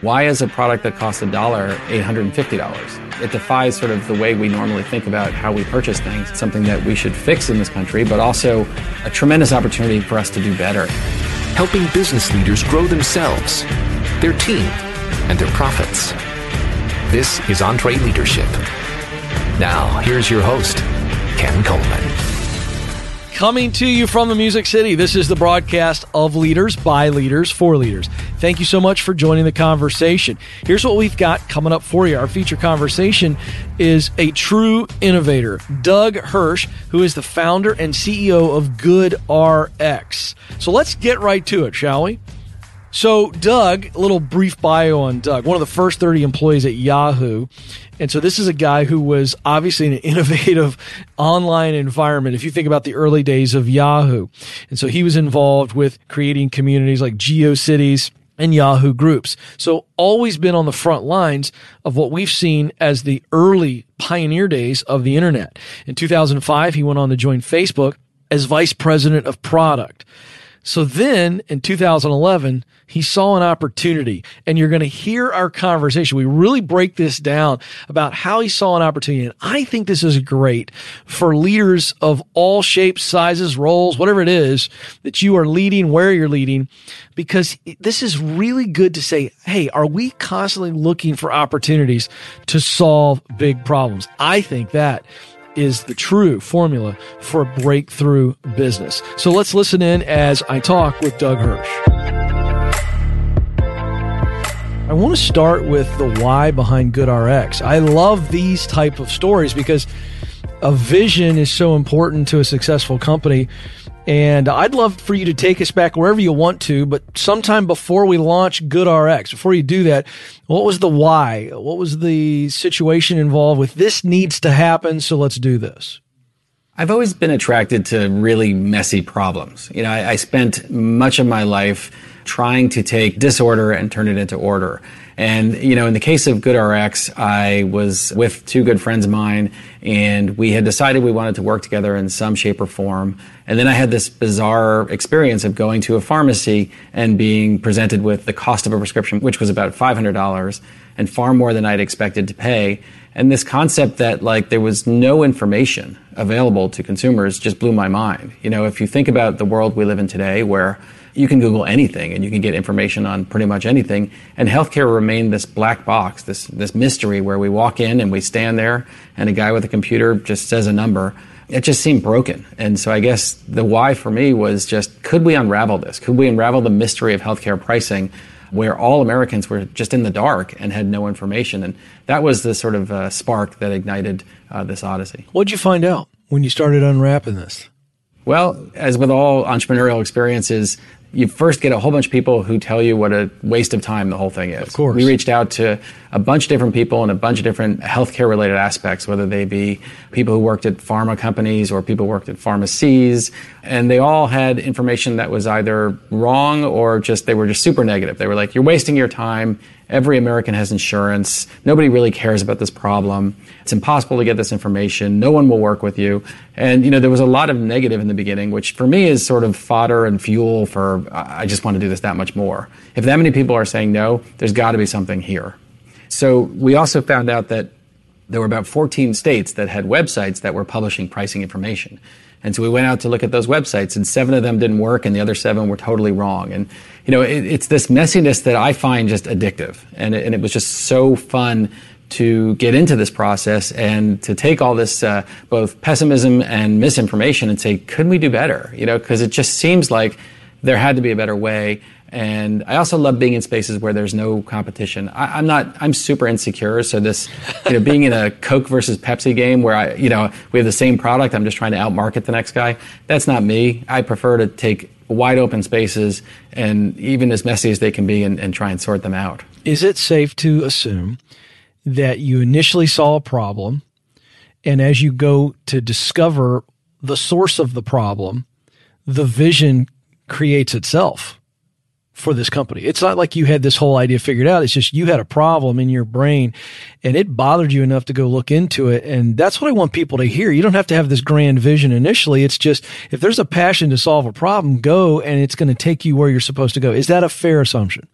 Why is a product that costs a dollar $850? It defies sort of the way we normally think about how we purchase things. It's something that we should fix in this country, but also a tremendous opportunity for us to do better. Helping business leaders grow themselves, their team, and their profits. This is EntreLeadership. Now, here's your host, Ken Coleman. Coming to you from the Music City, this is the broadcast of Leaders by Leaders for Leaders. Thank you so much for joining the conversation. Here's what we've got coming up for you. Our feature conversation is a true innovator, Doug Hirsch, who is the founder and CEO of Good RX. So let's get right to it, shall we? So, Doug, a little brief bio on Doug, one of the first 30 employees at Yahoo. And so, this is a guy who was obviously in an innovative online environment. If you think about the early days of Yahoo. And so, he was involved with creating communities like GeoCities and Yahoo groups. So, always been on the front lines of what we've seen as the early pioneer days of the internet. In 2005, he went on to join Facebook as vice president of product. So then in 2011, he saw an opportunity and you're going to hear our conversation. We really break this down about how he saw an opportunity. And I think this is great for leaders of all shapes, sizes, roles, whatever it is that you are leading, where you're leading, because this is really good to say, Hey, are we constantly looking for opportunities to solve big problems? I think that is the true formula for breakthrough business. So let's listen in as I talk with Doug Hirsch. I want to start with the why behind GoodRx. I love these type of stories because a vision is so important to a successful company and I'd love for you to take us back wherever you want to, but sometime before we launch GoodRx, before you do that, what was the why? What was the situation involved with this needs to happen, so let's do this? I've always been attracted to really messy problems. You know, I, I spent much of my life trying to take disorder and turn it into order. And, you know, in the case of GoodRx, I was with two good friends of mine and we had decided we wanted to work together in some shape or form. And then I had this bizarre experience of going to a pharmacy and being presented with the cost of a prescription, which was about $500 and far more than I'd expected to pay. And this concept that like there was no information available to consumers just blew my mind. You know, if you think about the world we live in today where you can Google anything and you can get information on pretty much anything. And healthcare remained this black box, this, this mystery where we walk in and we stand there and a guy with a computer just says a number. It just seemed broken. And so I guess the why for me was just could we unravel this? Could we unravel the mystery of healthcare pricing? where all Americans were just in the dark and had no information. And that was the sort of uh, spark that ignited uh, this odyssey. What did you find out when you started unwrapping this? Well, as with all entrepreneurial experiences, you first get a whole bunch of people who tell you what a waste of time the whole thing is. Of course. We reached out to a bunch of different people in a bunch of different healthcare related aspects, whether they be people who worked at pharma companies or people who worked at pharmacies. And they all had information that was either wrong or just, they were just super negative. They were like, you're wasting your time. Every American has insurance. Nobody really cares about this problem. It's impossible to get this information. No one will work with you. And, you know, there was a lot of negative in the beginning, which for me is sort of fodder and fuel for, I just want to do this that much more. If that many people are saying no, there's got to be something here. So we also found out that there were about 14 states that had websites that were publishing pricing information. And so we went out to look at those websites, and seven of them didn't work, and the other seven were totally wrong. And you know, it, it's this messiness that I find just addictive, and it, and it was just so fun to get into this process and to take all this uh, both pessimism and misinformation and say, could we do better? You know, because it just seems like there had to be a better way. And I also love being in spaces where there's no competition. I, am not, I'm super insecure. So this, you know, being in a Coke versus Pepsi game where I, you know, we have the same product, I'm just trying to outmarket the next guy. That's not me. I prefer to take wide open spaces and even as messy as they can be and, and try and sort them out. Is it safe to assume that you initially saw a problem and as you go to discover the source of the problem, the vision creates itself? For this company. It's not like you had this whole idea figured out. It's just you had a problem in your brain and it bothered you enough to go look into it. And that's what I want people to hear. You don't have to have this grand vision initially. It's just if there's a passion to solve a problem, go and it's going to take you where you're supposed to go. Is that a fair assumption?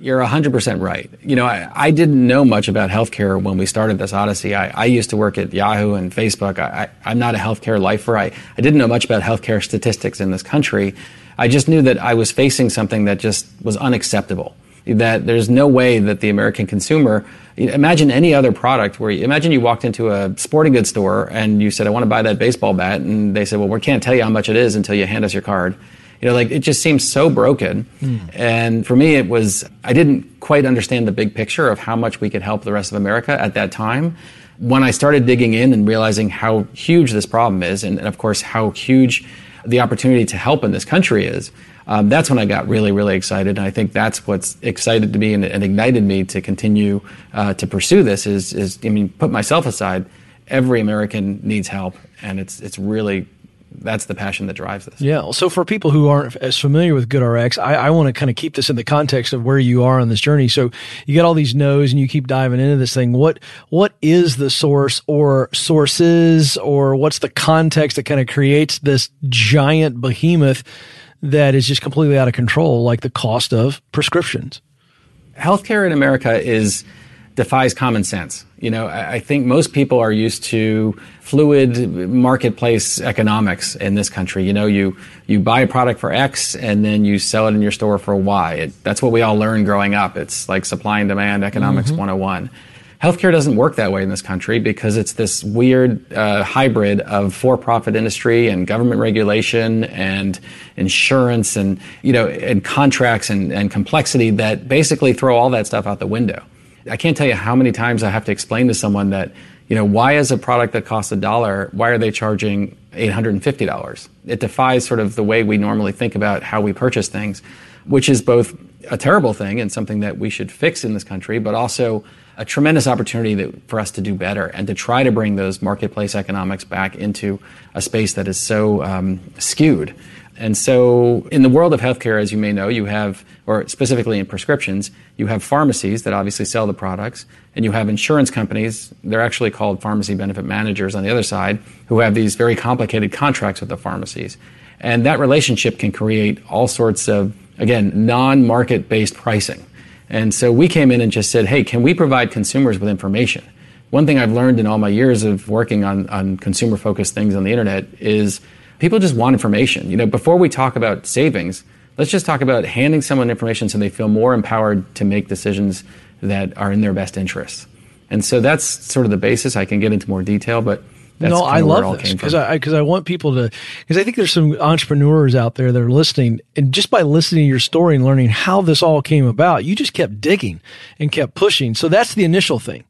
You're 100% right. You know, I, I, didn't know much about healthcare when we started this odyssey. I, I used to work at Yahoo and Facebook. I, am not a healthcare lifer. I, I didn't know much about healthcare statistics in this country. I just knew that I was facing something that just was unacceptable. That there's no way that the American consumer, imagine any other product where, you, imagine you walked into a sporting goods store and you said, I want to buy that baseball bat. And they said, well, we can't tell you how much it is until you hand us your card you know, like it just seems so broken. Mm. And for me, it was, I didn't quite understand the big picture of how much we could help the rest of America at that time. When I started digging in and realizing how huge this problem is, and, and of course, how huge the opportunity to help in this country is, um, that's when I got really, really excited. And I think that's what's excited to me and, and ignited me to continue uh, to pursue this is, is, I mean, put myself aside, every American needs help. And it's, it's really that's the passion that drives this. Yeah. So for people who aren't as familiar with GoodRx, I, I want to kind of keep this in the context of where you are on this journey. So you get all these no's and you keep diving into this thing. What what is the source or sources or what's the context that kind of creates this giant behemoth that is just completely out of control, like the cost of prescriptions? Healthcare in America is defies common sense. You know, I think most people are used to fluid marketplace economics in this country. You know, you you buy a product for X and then you sell it in your store for Y. It, that's what we all learned growing up. It's like supply and demand economics mm-hmm. 101. Healthcare doesn't work that way in this country because it's this weird uh, hybrid of for-profit industry and government regulation and insurance and you know and contracts and, and complexity that basically throw all that stuff out the window. I can't tell you how many times I have to explain to someone that, you know, why is a product that costs a dollar, why are they charging $850? It defies sort of the way we normally think about how we purchase things, which is both a terrible thing and something that we should fix in this country, but also a tremendous opportunity that, for us to do better and to try to bring those marketplace economics back into a space that is so um, skewed. And so, in the world of healthcare, as you may know, you have, or specifically in prescriptions, you have pharmacies that obviously sell the products, and you have insurance companies. They're actually called pharmacy benefit managers on the other side, who have these very complicated contracts with the pharmacies. And that relationship can create all sorts of, again, non market based pricing. And so we came in and just said, hey, can we provide consumers with information? One thing I've learned in all my years of working on, on consumer focused things on the internet is people just want information. You know, before we talk about savings, let's just talk about handing someone information so they feel more empowered to make decisions that are in their best interests. And so that's sort of the basis. I can get into more detail, but that's no, I love this because I because I want people to because I think there's some entrepreneurs out there that are listening, and just by listening to your story and learning how this all came about, you just kept digging and kept pushing. So that's the initial thing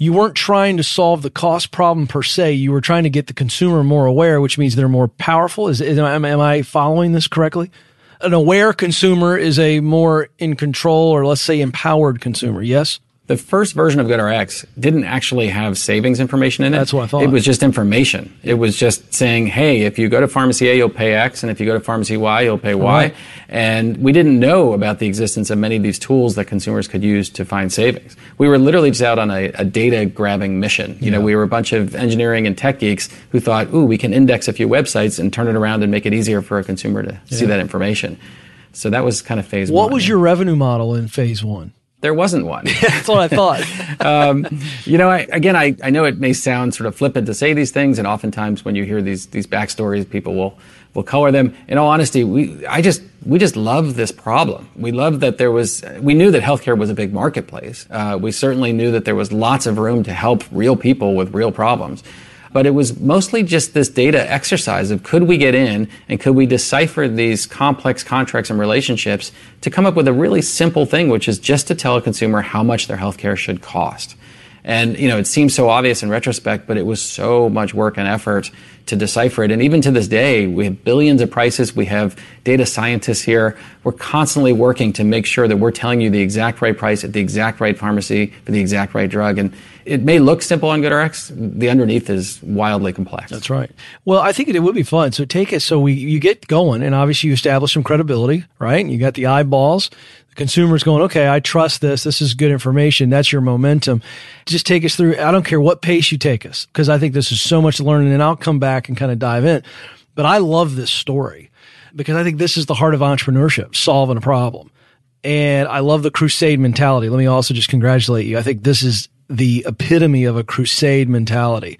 you weren't trying to solve the cost problem per se. You were trying to get the consumer more aware, which means they're more powerful. Is, is am, am I following this correctly? An aware consumer is a more in control or let's say empowered consumer. Yes. The first version of GoodRx didn't actually have savings information in it. That's what I thought. It was just information. It was just saying, hey, if you go to pharmacy A, you'll pay X, and if you go to pharmacy Y, you'll pay Y. Right. And we didn't know about the existence of many of these tools that consumers could use to find savings. We were literally just out on a, a data grabbing mission. You yeah. know, we were a bunch of engineering and tech geeks who thought, ooh, we can index a few websites and turn it around and make it easier for a consumer to yeah. see that information. So that was kind of phase what one. What was your revenue model in phase one? There wasn't one. That's what I thought. um, you know, I, again, I, I know it may sound sort of flippant to say these things, and oftentimes when you hear these these backstories, people will will color them. In all honesty, we I just we just love this problem. We love that there was. We knew that healthcare was a big marketplace. Uh, we certainly knew that there was lots of room to help real people with real problems. But it was mostly just this data exercise of could we get in and could we decipher these complex contracts and relationships to come up with a really simple thing, which is just to tell a consumer how much their healthcare should cost. And, you know, it seems so obvious in retrospect, but it was so much work and effort to decipher it. And even to this day, we have billions of prices. We have data scientists here. We're constantly working to make sure that we're telling you the exact right price at the exact right pharmacy for the exact right drug. And it may look simple on GoodRx. The underneath is wildly complex. That's right. Well, I think it, would be fun. So take it. So we, you get going and obviously you establish some credibility, right? You got the eyeballs. Consumer's going, okay, I trust this. This is good information. That's your momentum. Just take us through. I don't care what pace you take us because I think this is so much learning and I'll come back and kind of dive in. But I love this story because I think this is the heart of entrepreneurship, solving a problem And I love the crusade mentality. Let me also just congratulate you. I think this is the epitome of a crusade mentality.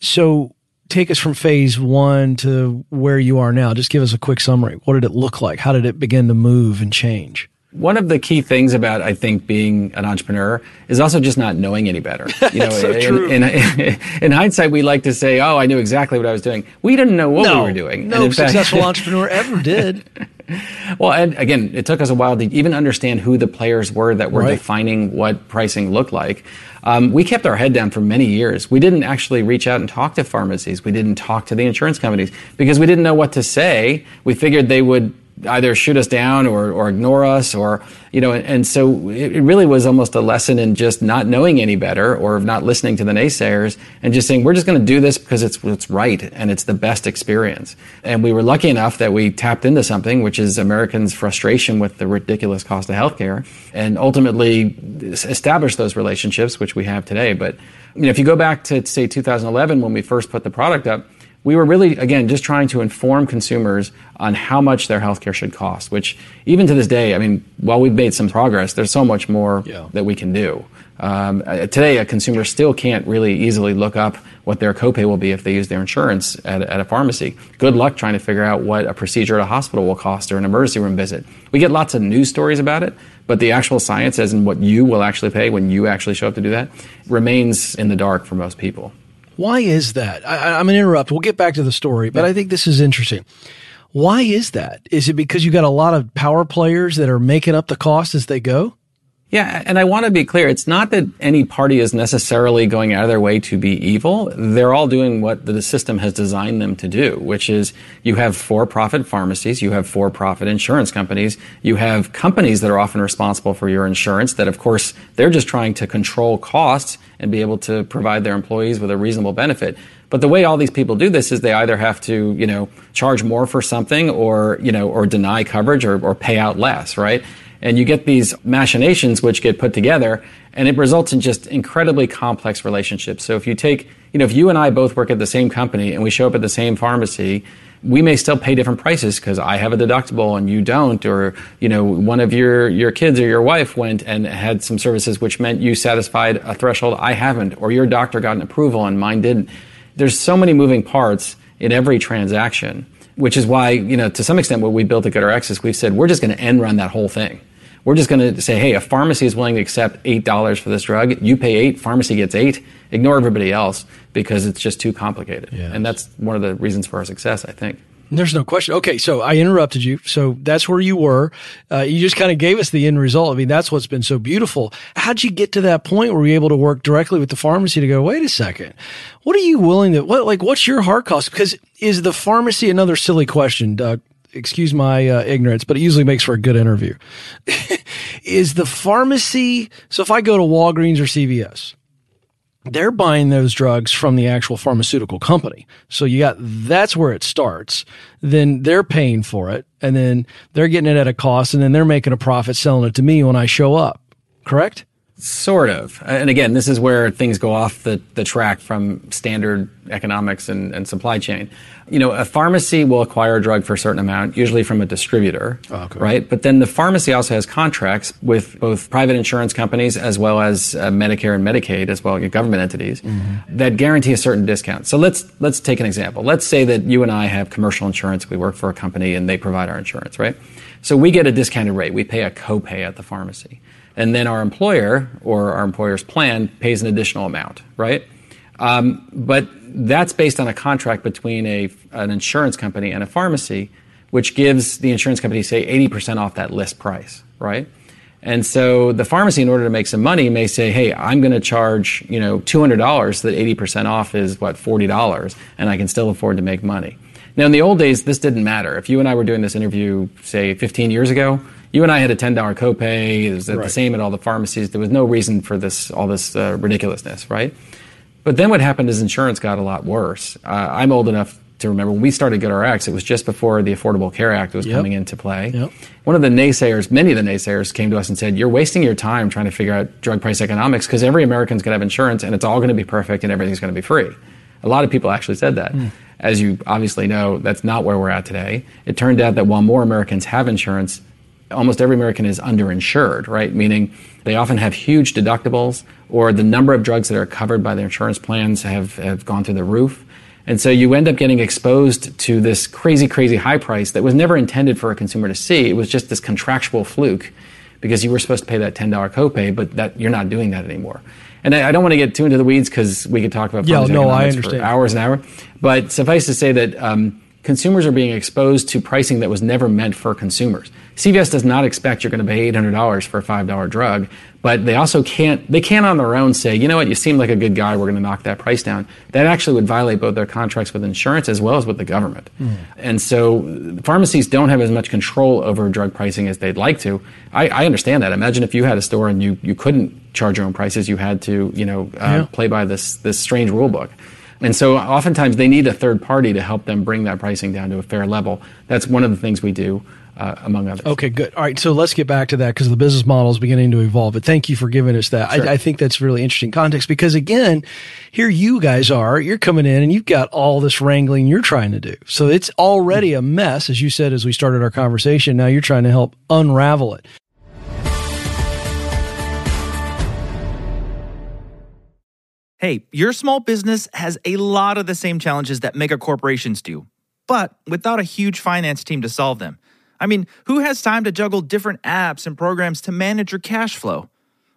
So take us from phase one to where you are now. Just give us a quick summary. What did it look like? How did it begin to move and change? One of the key things about I think being an entrepreneur is also just not knowing any better. You know, so in, in, in, hindsight, we like to say, "Oh, I knew exactly what I was doing." We didn't know what no, we were doing. No successful fact, entrepreneur ever did. well, and again, it took us a while to even understand who the players were that were right. defining what pricing looked like. Um, we kept our head down for many years. We didn't actually reach out and talk to pharmacies. We didn't talk to the insurance companies because we didn't know what to say. We figured they would either shoot us down or, or ignore us or you know and, and so it, really was almost a lesson in just not knowing any better or not listening to the naysayers and just saying we're just going to do this because it's what's right and it's the best experience. And we were lucky enough that we tapped into something which is americans frustration with the ridiculous cost of healthcare and ultimately established those relationships which we have today. But you know if you go back to say 2011 when we first put the product up we were really, again, just trying to inform consumers on how much their healthcare should cost, which even to this day, I mean, while we've made some progress, there's so much more yeah. that we can do. Um, uh, today, a consumer still can't really easily look up what their copay will be if they use their insurance at, at, a pharmacy. Good luck trying to figure out what a procedure at a hospital will cost or an emergency room visit. We get lots of news stories about it, but the actual science, as in what you will actually pay when you actually show up to do that, remains in the dark for most people. Why is that? I, am going to interrupt. We'll get back to the story, but yeah. I think this is interesting. Why is that? Is it because you got a lot of power players that are making up the cost as they go? Yeah, and I want to be clear. It's not that any party is necessarily going out of their way to be evil. They're all doing what the system has designed them to do, which is you have for-profit pharmacies, you have for-profit insurance companies, you have companies that are often responsible for your insurance that, of course, they're just trying to control costs and be able to provide their employees with a reasonable benefit. But the way all these people do this is they either have to, you know, charge more for something or, you know, or deny coverage or, or pay out less, right? And you get these machinations which get put together and it results in just incredibly complex relationships. So if you take, you know, if you and I both work at the same company and we show up at the same pharmacy, we may still pay different prices because I have a deductible and you don't, or you know, one of your your kids or your wife went and had some services which meant you satisfied a threshold I haven't, or your doctor got an approval and mine didn't. There's so many moving parts in every transaction, which is why you know to some extent what we built at GoodRx is we've said we're just going to end run that whole thing. We're just going to say, hey, a pharmacy is willing to accept $8 for this drug. You pay 8 pharmacy gets 8 Ignore everybody else because it's just too complicated. Yes. And that's one of the reasons for our success, I think. There's no question. Okay, so I interrupted you. So that's where you were. Uh, you just kind of gave us the end result. I mean, that's what's been so beautiful. How'd you get to that point where you're able to work directly with the pharmacy to go, wait a second, what are you willing to, what, like, what's your hard cost? Because is the pharmacy, another silly question, Doug, excuse my uh, ignorance, but it usually makes for a good interview. is the pharmacy, so if I go to Walgreens or CVS, they're buying those drugs from the actual pharmaceutical company. So you got, that's where it starts. Then they're paying for it and then they're getting it at a cost and then they're making a profit selling it to me when I show up. Correct? Sort of. And again, this is where things go off the, the track from standard economics and, and supply chain. You know, a pharmacy will acquire a drug for a certain amount, usually from a distributor, okay. right? But then the pharmacy also has contracts with both private insurance companies as well as uh, Medicare and Medicaid, as well as government entities, mm-hmm. that guarantee a certain discount. So let's let's take an example. Let's say that you and I have commercial insurance. We work for a company and they provide our insurance, right? So we get a discounted rate. We pay a copay at the pharmacy and then our employer or our employer's plan pays an additional amount, right? Um, but that's based on a contract between a, an insurance company and a pharmacy, which gives the insurance company, say, 80% off that list price, right? And so the pharmacy, in order to make some money, may say, "Hey, I'm going to charge you know $200 so that 80% off is what $40, and I can still afford to make money." Now, in the old days, this didn't matter. If you and I were doing this interview, say, 15 years ago, you and I had a ten dollar copay. It was right. the same at all the pharmacies. There was no reason for this all this uh, ridiculousness, right? But then what happened is insurance got a lot worse. Uh, I'm old enough to remember when we started GoodRx, it was just before the Affordable Care Act was yep. coming into play. Yep. One of the naysayers, many of the naysayers came to us and said, You're wasting your time trying to figure out drug price economics because every American's going to have insurance and it's all going to be perfect and everything's going to be free. A lot of people actually said that. Mm. As you obviously know, that's not where we're at today. It turned out that while more Americans have insurance, almost every American is underinsured, right? Meaning they often have huge deductibles or the number of drugs that are covered by their insurance plans have, have gone through the roof. And so you end up getting exposed to this crazy, crazy high price that was never intended for a consumer to see. It was just this contractual fluke because you were supposed to pay that $10 copay, but that you're not doing that anymore. And I, I don't want to get too into the weeds because we could talk about yeah, no, I understand. for hours and hours. But suffice to say that um, consumers are being exposed to pricing that was never meant for consumers. CVS does not expect you're going to pay $800 for a $5 drug, but they also can't, they can't on their own say, you know what, you seem like a good guy, we're going to knock that price down. That actually would violate both their contracts with insurance as well as with the government. Mm. And so pharmacies don't have as much control over drug pricing as they'd like to. I, I, understand that. Imagine if you had a store and you, you couldn't charge your own prices, you had to, you know, uh, yeah. play by this, this strange rule book. And so oftentimes they need a third party to help them bring that pricing down to a fair level. That's one of the things we do. Uh, among others. Okay, good. All right, so let's get back to that because the business model is beginning to evolve. But thank you for giving us that. Sure. I, I, think that's really interesting context because again, here you guys are, you're coming in and you've got all this wrangling you're trying to do. So it's already a mess, as you said as we started our conversation. Now you're trying to help unravel it. Hey, your small business has a lot of the same challenges that mega corporations do, but without a huge finance team to solve them. I mean, who has time to juggle different apps and programs to manage your cash flow?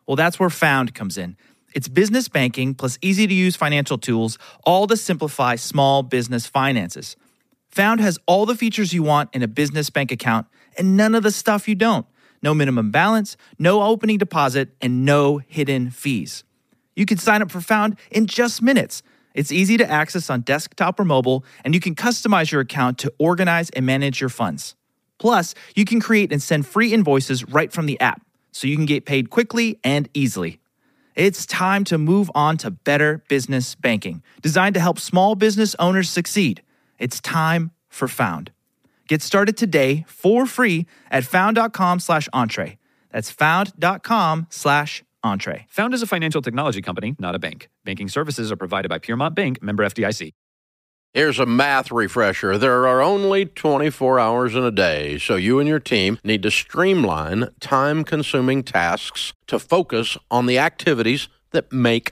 Well, that's where Found comes in. It's business banking plus easy to use financial tools, all to simplify small business finances. Found has all the features you want in a business bank account and none of the stuff you don't. No minimum balance, no opening deposit, and no hidden fees. You can sign up for Found in just minutes. It's easy to access on desktop or mobile, and you can customize your account to organize and manage your funds. Plus, you can create and send free invoices right from the app, so you can get paid quickly and easily. It's time to move on to better business banking, designed to help small business owners succeed. It's time for Found. Get started today for free at found.com slash entree. That's found.com slash entree. Found as a financial technology company, not a bank. Banking services are provided by Piermont Bank, member FDIC. Here's a math refresher. There are only 24 hours in a day, so you and your team need to streamline time consuming tasks to focus on the activities that make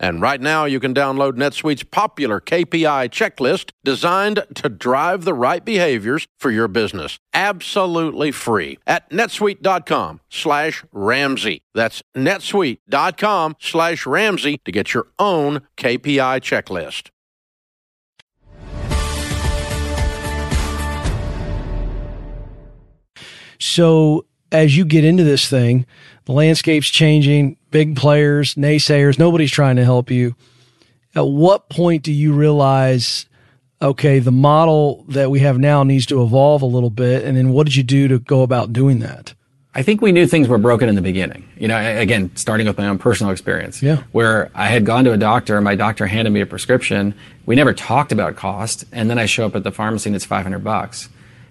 And right now you can download NetSuite's popular KPI checklist designed to drive the right behaviors for your business. Absolutely free at netsuite.com slash Ramsey. That's netsuite.com slash Ramsey to get your own KPI checklist. So as you get into this thing, the landscape's changing, big players, naysayers, nobody's trying to help you. At what point do you realize, okay, the model that we have now needs to evolve a little bit? And then what did you do to go about doing that? I think we knew things were broken in the beginning. You know, again, starting with my own personal experience. Yeah. Where I had gone to a doctor and my doctor handed me a prescription. We never talked about cost. And then I show up at the pharmacy and it's 500 bucks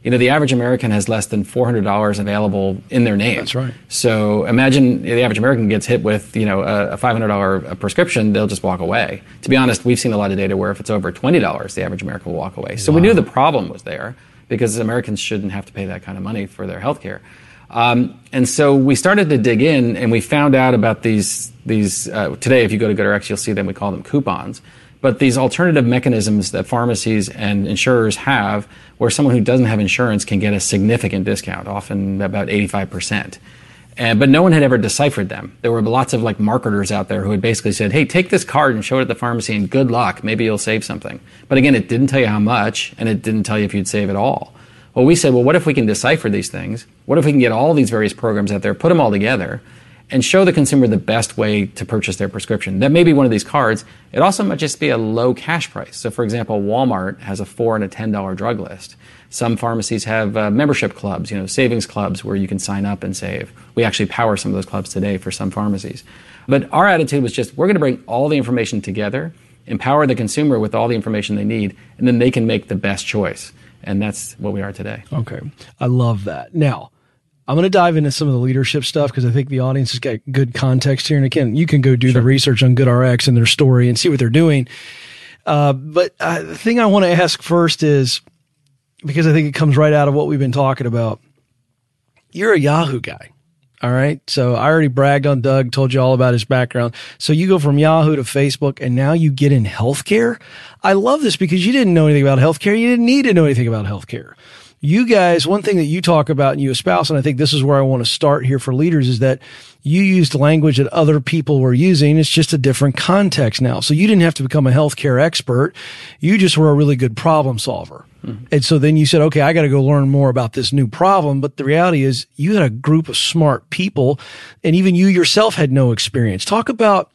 you know, the average American has less than $400 available in their name. That's right. So imagine the average American gets hit with, you know, a, $500 prescription, they'll just walk away. To be honest, we've seen a lot of data where if it's over $20, the average American will walk away. So wow. we knew the problem was there because Americans shouldn't have to pay that kind of money for their health care. Um, and so we started to dig in and we found out about these, these uh, today, if you go to GoodRx, you'll see them, we call them coupons but these alternative mechanisms that pharmacies and insurers have where someone who doesn't have insurance can get a significant discount, often about 85%. And, but no one had ever deciphered them. There were lots of like marketers out there who had basically said, hey, take this card and show it at the pharmacy and good luck. Maybe you'll save something. But again, it didn't tell you how much and it didn't tell you if you'd save at all. Well, we said, well, what if we can decipher these things? What if we can get all these various programs out there, put them all together, and show the consumer the best way to purchase their prescription? That may be one of these cards. It also might just be a low cash price. So, for example, Walmart has a four and a ten dollar drug list. Some pharmacies have uh, membership clubs, you know, savings clubs where you can sign up and save. We actually power some of those clubs today for some pharmacies. But our attitude was just we're going to bring all the information together, empower the consumer with all the information they need, and then they can make the best choice. And that's what we are today. Okay. I love that. Now, I'm going to dive into some of the leadership stuff because I think the audience has got good context here. And again, you can go do sure. the research on GoodRx and their story and see what they're doing. Uh, but uh, the thing I want to ask first is because I think it comes right out of what we've been talking about. You're a Yahoo guy. All right. So I already bragged on Doug, told you all about his background. So you go from Yahoo to Facebook and now you get in healthcare. I love this because you didn't know anything about healthcare. You didn't need to know anything about healthcare. You guys, one thing that you talk about and you espouse, and I think this is where I want to start here for leaders is that you used language that other people were using. It's just a different context now. So you didn't have to become a healthcare expert. You just were a really good problem solver. Mm-hmm. And so then you said, okay, I got to go learn more about this new problem. But the reality is you had a group of smart people and even you yourself had no experience. Talk about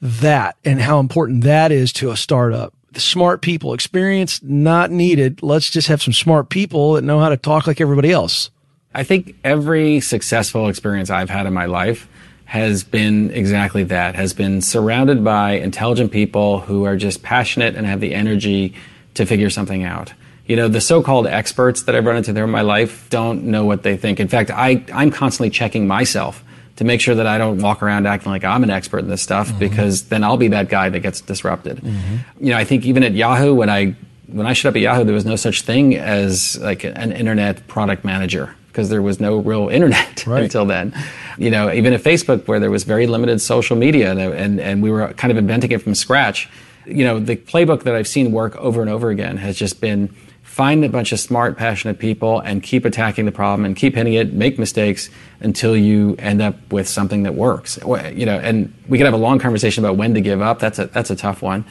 that and how important that is to a startup. Smart people, experience not needed. Let's just have some smart people that know how to talk like everybody else. I think every successful experience I've had in my life has been exactly that, has been surrounded by intelligent people who are just passionate and have the energy to figure something out. You know, the so-called experts that I've run into in my life don't know what they think. In fact, I, I'm constantly checking myself to make sure that I don't walk around acting like I'm an expert in this stuff mm-hmm. because then I'll be that guy that gets disrupted. Mm-hmm. You know, I think even at Yahoo, when I when I showed up at Yahoo, there was no such thing as like an internet product manager because there was no real internet right. until then. You know, even at Facebook, where there was very limited social media and, and, and we were kind of inventing it from scratch you know, the playbook that I've seen work over and over again has just been find a bunch of smart, passionate people and keep attacking the problem and keep hitting it, make mistakes until you end up with something that works. You know, and we could have a long conversation about when to give up. That's a that's a tough one.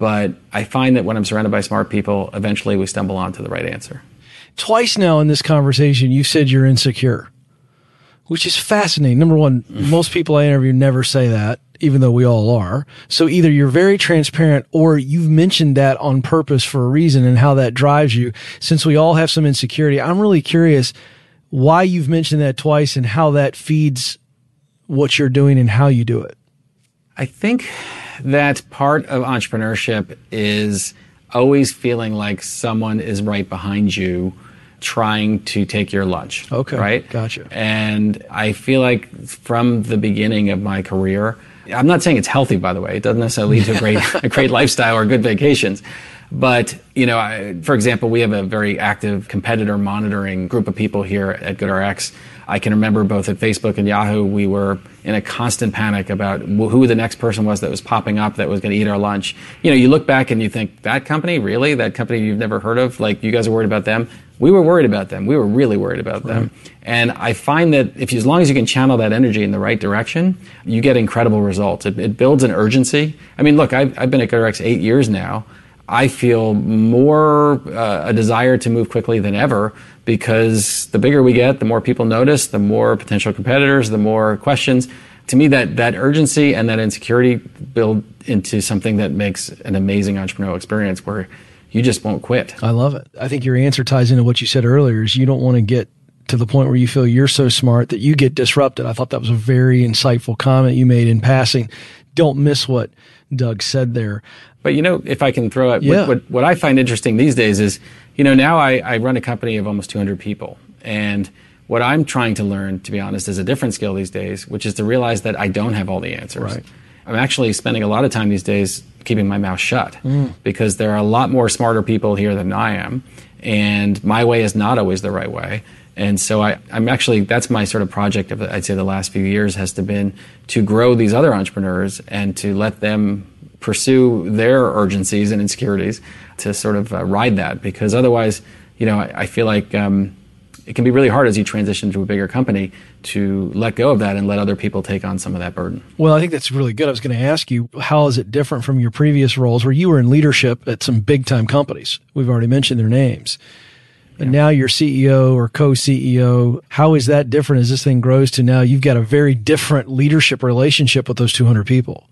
But I find that when I'm surrounded by smart people, eventually we stumble onto the right answer. Twice now in this conversation, you said you're insecure, which is fascinating. Number one, most people I interview never say that even though we all are. So either you're very transparent or you've mentioned that on purpose for a reason and how that drives you. Since we all have some insecurity, I'm really curious why you've mentioned that twice and how that feeds what you're doing and how you do it. I think that part of entrepreneurship is always feeling like someone is right behind you trying to take your lunch. Okay. Right? Gotcha. And I feel like from the beginning of my career, I'm not saying it's healthy, by the way. It doesn't necessarily lead to a great, a great lifestyle or good vacations. But, you know, I, for example, we have a very active competitor monitoring group of people here at GoodRx. I can remember both at Facebook and Yahoo, we were in a constant panic about who the next person was that was popping up that was going to eat our lunch. You know, you look back and you think, that company, really? That company you've never heard of? Like, you guys are worried about them? We were worried about them. We were really worried about them. And I find that if you, as long as you can channel that energy in the right direction, you get incredible results. It, it builds an urgency. I mean, look, I've, I've been at GoodRx eight years now. I feel more uh, a desire to move quickly than ever because the bigger we get, the more people notice, the more potential competitors, the more questions. To me, that, that urgency and that insecurity build into something that makes an amazing entrepreneurial experience where you just won't quit. I love it. I think your answer ties into what you said earlier is you don't want to get to the point where you feel you're so smart that you get disrupted. I thought that was a very insightful comment you made in passing. Don't miss what Doug said there. But you know, if I can throw out, yeah. what, what, what, I find interesting these days is, you know, now I, I run a company of almost 200 people. And what I'm trying to learn, to be honest, is a different skill these days, which is to realize that I don't have all the answers. Right. I'm actually spending a lot of time these days keeping my mouth shut mm. because there are a lot more smarter people here than I am. And my way is not always the right way. And so I, am actually, that's my sort of project of, I'd say the last few years has to been to grow these other entrepreneurs and to let them pursue their urgencies and insecurities to sort of uh, ride that because otherwise, you know, I, I feel like um, it can be really hard as you transition to a bigger company to let go of that and let other people take on some of that burden. Well, I think that's really good. I was going to ask you, how is it different from your previous roles where you were in leadership at some big time companies? We've already mentioned their names. But now you're CEO or co-CEO. How is that different as this thing grows to now you've got a very different leadership relationship with those 200 people?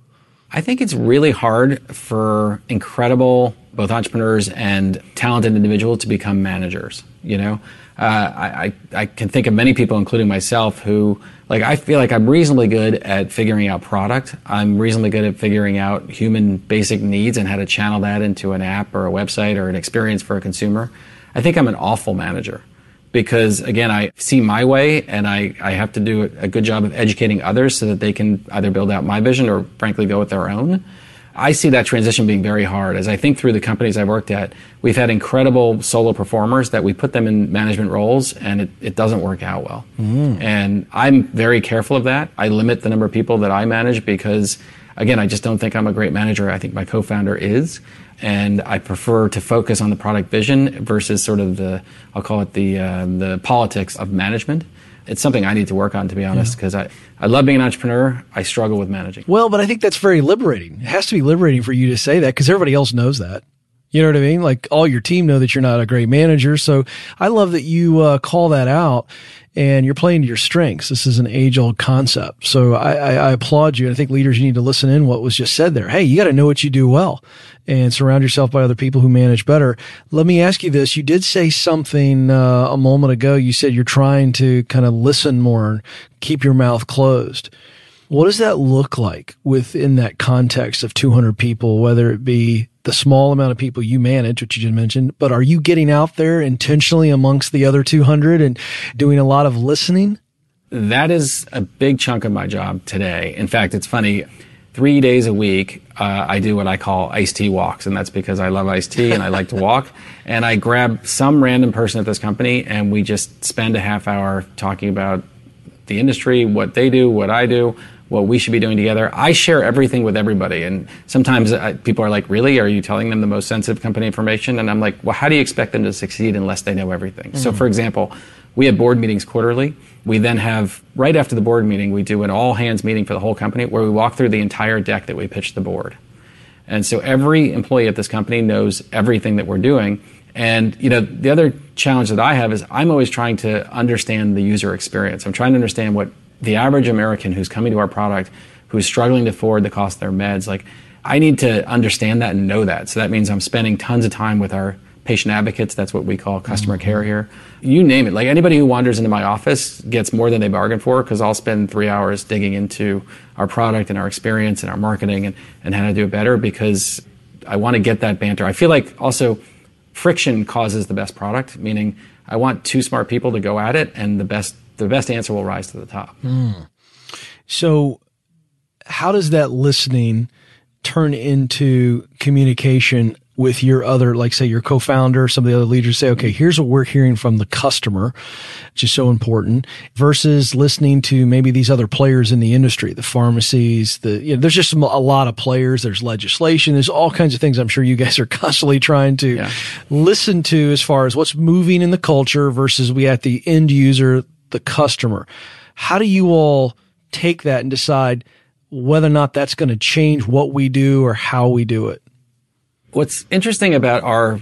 I think it's really hard for incredible both entrepreneurs and talented individuals to become managers. You know, uh, I, I can think of many people, including myself, who like I feel like I'm reasonably good at figuring out product. I'm reasonably good at figuring out human basic needs and how to channel that into an app or a website or an experience for a consumer. I think I'm an awful manager because again, I see my way and I, I have to do a good job of educating others so that they can either build out my vision or frankly go with their own. I see that transition being very hard. As I think through the companies I've worked at, we've had incredible solo performers that we put them in management roles and it, it doesn't work out well. Mm. And I'm very careful of that. I limit the number of people that I manage because, again, I just don't think I'm a great manager. I think my co founder is and I prefer to focus on the product vision versus sort of the I'll call it the uh, the politics of management. It's something I need to work on, to be honest, because yeah. I, I love being an entrepreneur. I struggle with managing. Well, but I think that's very liberating. It has to be liberating for you to say that because everybody else knows that. You know what I mean? Like all your team know that you're not a great manager. So I love that you uh, call that out and you're playing to your strengths. This is an age old concept. So I, I, I applaud you. I think leaders, you need to listen in what was just said there. Hey, you got to know what you do well and surround yourself by other people who manage better. Let me ask you this. You did say something uh, a moment ago. You said you're trying to kind of listen more and keep your mouth closed. What does that look like within that context of 200 people, whether it be the small amount of people you manage, which you just mentioned, but are you getting out there intentionally amongst the other 200 and doing a lot of listening? That is a big chunk of my job today. In fact, it's funny. Three days a week, uh, I do what I call iced tea walks, and that's because I love iced tea and I like to walk. And I grab some random person at this company, and we just spend a half hour talking about the industry, what they do, what I do, what we should be doing together. I share everything with everybody. And sometimes I, people are like, really? Are you telling them the most sensitive company information? And I'm like, well, how do you expect them to succeed unless they know everything? Mm-hmm. So, for example, we have board meetings quarterly. We then have, right after the board meeting, we do an all hands meeting for the whole company where we walk through the entire deck that we pitched the board. And so every employee at this company knows everything that we're doing. And you know, the other challenge that I have is I'm always trying to understand the user experience. I'm trying to understand what the average American who's coming to our product, who's struggling to afford the cost of their meds, like I need to understand that and know that. So that means I'm spending tons of time with our patient advocates. That's what we call customer mm-hmm. care here. You name it. Like anybody who wanders into my office gets more than they bargained for because I'll spend three hours digging into our product and our experience and our marketing and, and how to do it better because I want to get that banter. I feel like also friction causes the best product, meaning I want two smart people to go at it and the best the best answer will rise to the top. Mm. So, how does that listening turn into communication with your other, like say your co-founder, some of the other leaders say, okay, here's what we're hearing from the customer, which is so important versus listening to maybe these other players in the industry, the pharmacies, the, you know, there's just a lot of players. There's legislation. There's all kinds of things I'm sure you guys are constantly trying to yeah. listen to as far as what's moving in the culture versus we at the end user, the customer. How do you all take that and decide whether or not that's going to change what we do or how we do it? What's interesting about our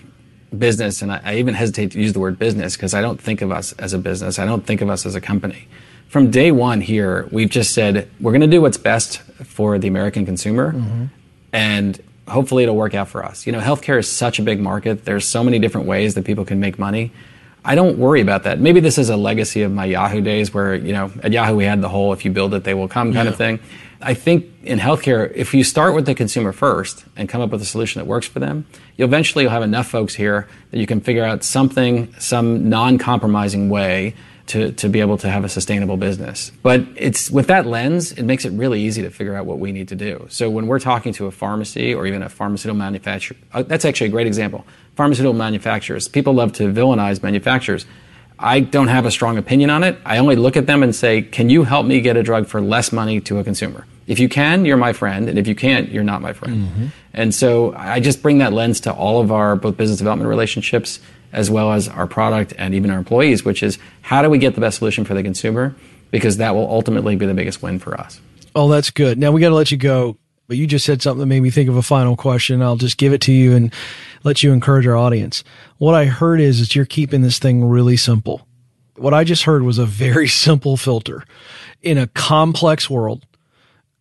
business, and I, I even hesitate to use the word business because I don't think of us as a business. I don't think of us as a company. From day one here, we've just said we're going to do what's best for the American consumer, mm-hmm. and hopefully it'll work out for us. You know, healthcare is such a big market. There's so many different ways that people can make money. I don't worry about that. Maybe this is a legacy of my Yahoo days where, you know, at Yahoo we had the whole if you build it, they will come kind yeah. of thing. I think in healthcare, if you start with the consumer first and come up with a solution that works for them, you'll eventually you'll have enough folks here that you can figure out something, some non-compromising way to, to be able to have a sustainable business. But it's with that lens, it makes it really easy to figure out what we need to do. So when we're talking to a pharmacy or even a pharmaceutical manufacturer, uh, that's actually a great example. Pharmaceutical manufacturers, people love to villainize manufacturers. I don't have a strong opinion on it. I only look at them and say, can you help me get a drug for less money to a consumer? If you can, you're my friend, and if you can't, you're not my friend. Mm-hmm. And so I just bring that lens to all of our both business development relationships as well as our product and even our employees, which is how do we get the best solution for the consumer? Because that will ultimately be the biggest win for us. Oh, that's good. Now we got to let you go. but you just said something that made me think of a final question. I'll just give it to you and let you encourage our audience. What I heard is that you're keeping this thing really simple. What I just heard was a very simple filter in a complex world.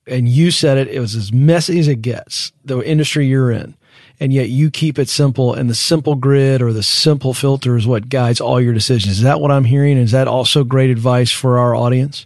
And you said it, it was as messy as it gets, the industry you're in. And yet you keep it simple and the simple grid or the simple filter is what guides all your decisions. Is that what I'm hearing? Is that also great advice for our audience?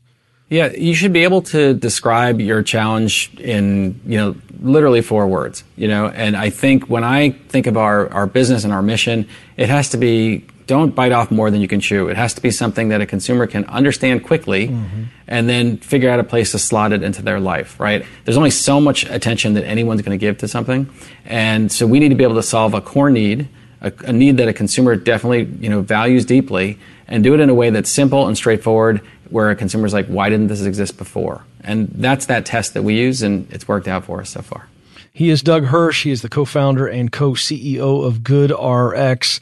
Yeah, you should be able to describe your challenge in, you know, literally four words, you know, and I think when I think of our, our business and our mission, it has to be don't bite off more than you can chew. It has to be something that a consumer can understand quickly mm-hmm. and then figure out a place to slot it into their life, right? There's only so much attention that anyone's going to give to something. And so we need to be able to solve a core need, a, a need that a consumer definitely, you know, values deeply and do it in a way that's simple and straightforward where a consumer's like, why didn't this exist before? And that's that test that we use and it's worked out for us so far. He is Doug Hirsch. He is the co-founder and co-CEO of GoodRx.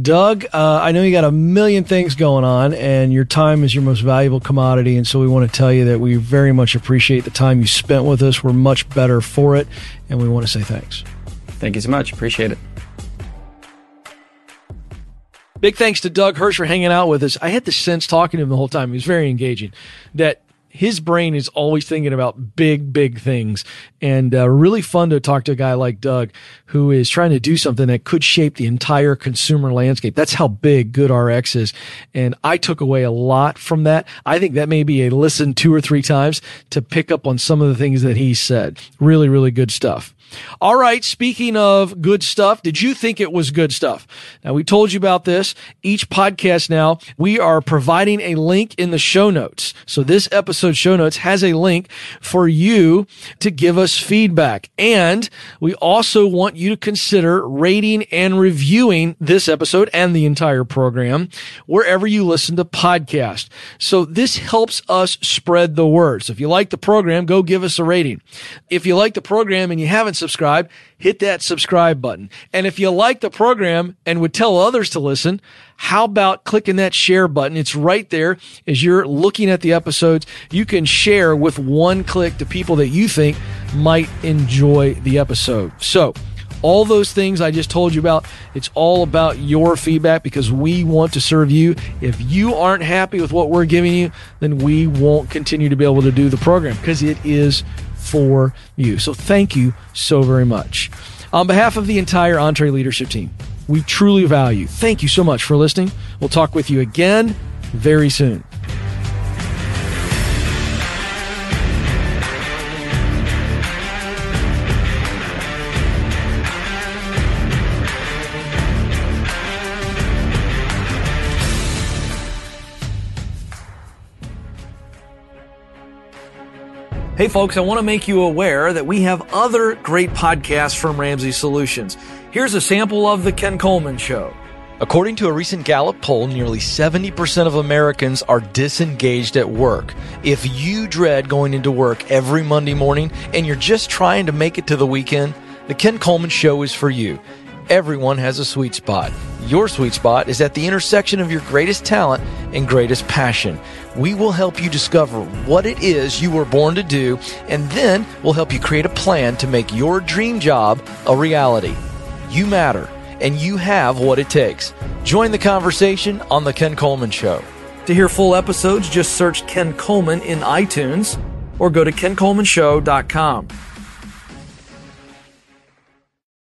Doug, uh, I know you got a million things going on, and your time is your most valuable commodity. And so we want to tell you that we very much appreciate the time you spent with us. We're much better for it, and we want to say thanks. Thank you so much. Appreciate it. Big thanks to Doug Hirsch for hanging out with us. I had the sense talking to him the whole time. He was very engaging. That his brain is always thinking about big, big things. And uh, really fun to talk to a guy like Doug who is trying to do something that could shape the entire consumer landscape. That's how big GoodRx is. And I took away a lot from that. I think that may be a listen two or three times to pick up on some of the things that he said. Really, really good stuff. All right. Speaking of good stuff, did you think it was good stuff? Now we told you about this. Each podcast now, we are providing a link in the show notes. So this episode show notes has a link for you to give us feedback. And we also want you to consider rating and reviewing this episode and the entire program wherever you listen to podcasts. So this helps us spread the word. So if you like the program, go give us a rating. If you like the program and you haven't subscribed, hit that subscribe button. And if you like the program and would tell others to listen, how about clicking that share button? It's right there as you're looking at the episodes. You can share with one click to people that you think might enjoy the episode. So, all those things I just told you about, it's all about your feedback because we want to serve you. If you aren't happy with what we're giving you, then we won't continue to be able to do the program because it is for you. So thank you so very much. On behalf of the entire EntreLeadership team, we truly value. Thank you so much for listening. We'll talk with you again very soon. Hey folks, I want to make you aware that we have other great podcasts from Ramsey Solutions. Here's a sample of The Ken Coleman Show. According to a recent Gallup poll, nearly 70% of Americans are disengaged at work. If you dread going into work every Monday morning and you're just trying to make it to the weekend, The Ken Coleman Show is for you. Everyone has a sweet spot. Your sweet spot is at the intersection of your greatest talent and greatest passion. We will help you discover what it is you were born to do, and then we'll help you create a plan to make your dream job a reality. You matter, and you have what it takes. Join the conversation on The Ken Coleman Show. To hear full episodes, just search Ken Coleman in iTunes or go to kencolemanshow.com.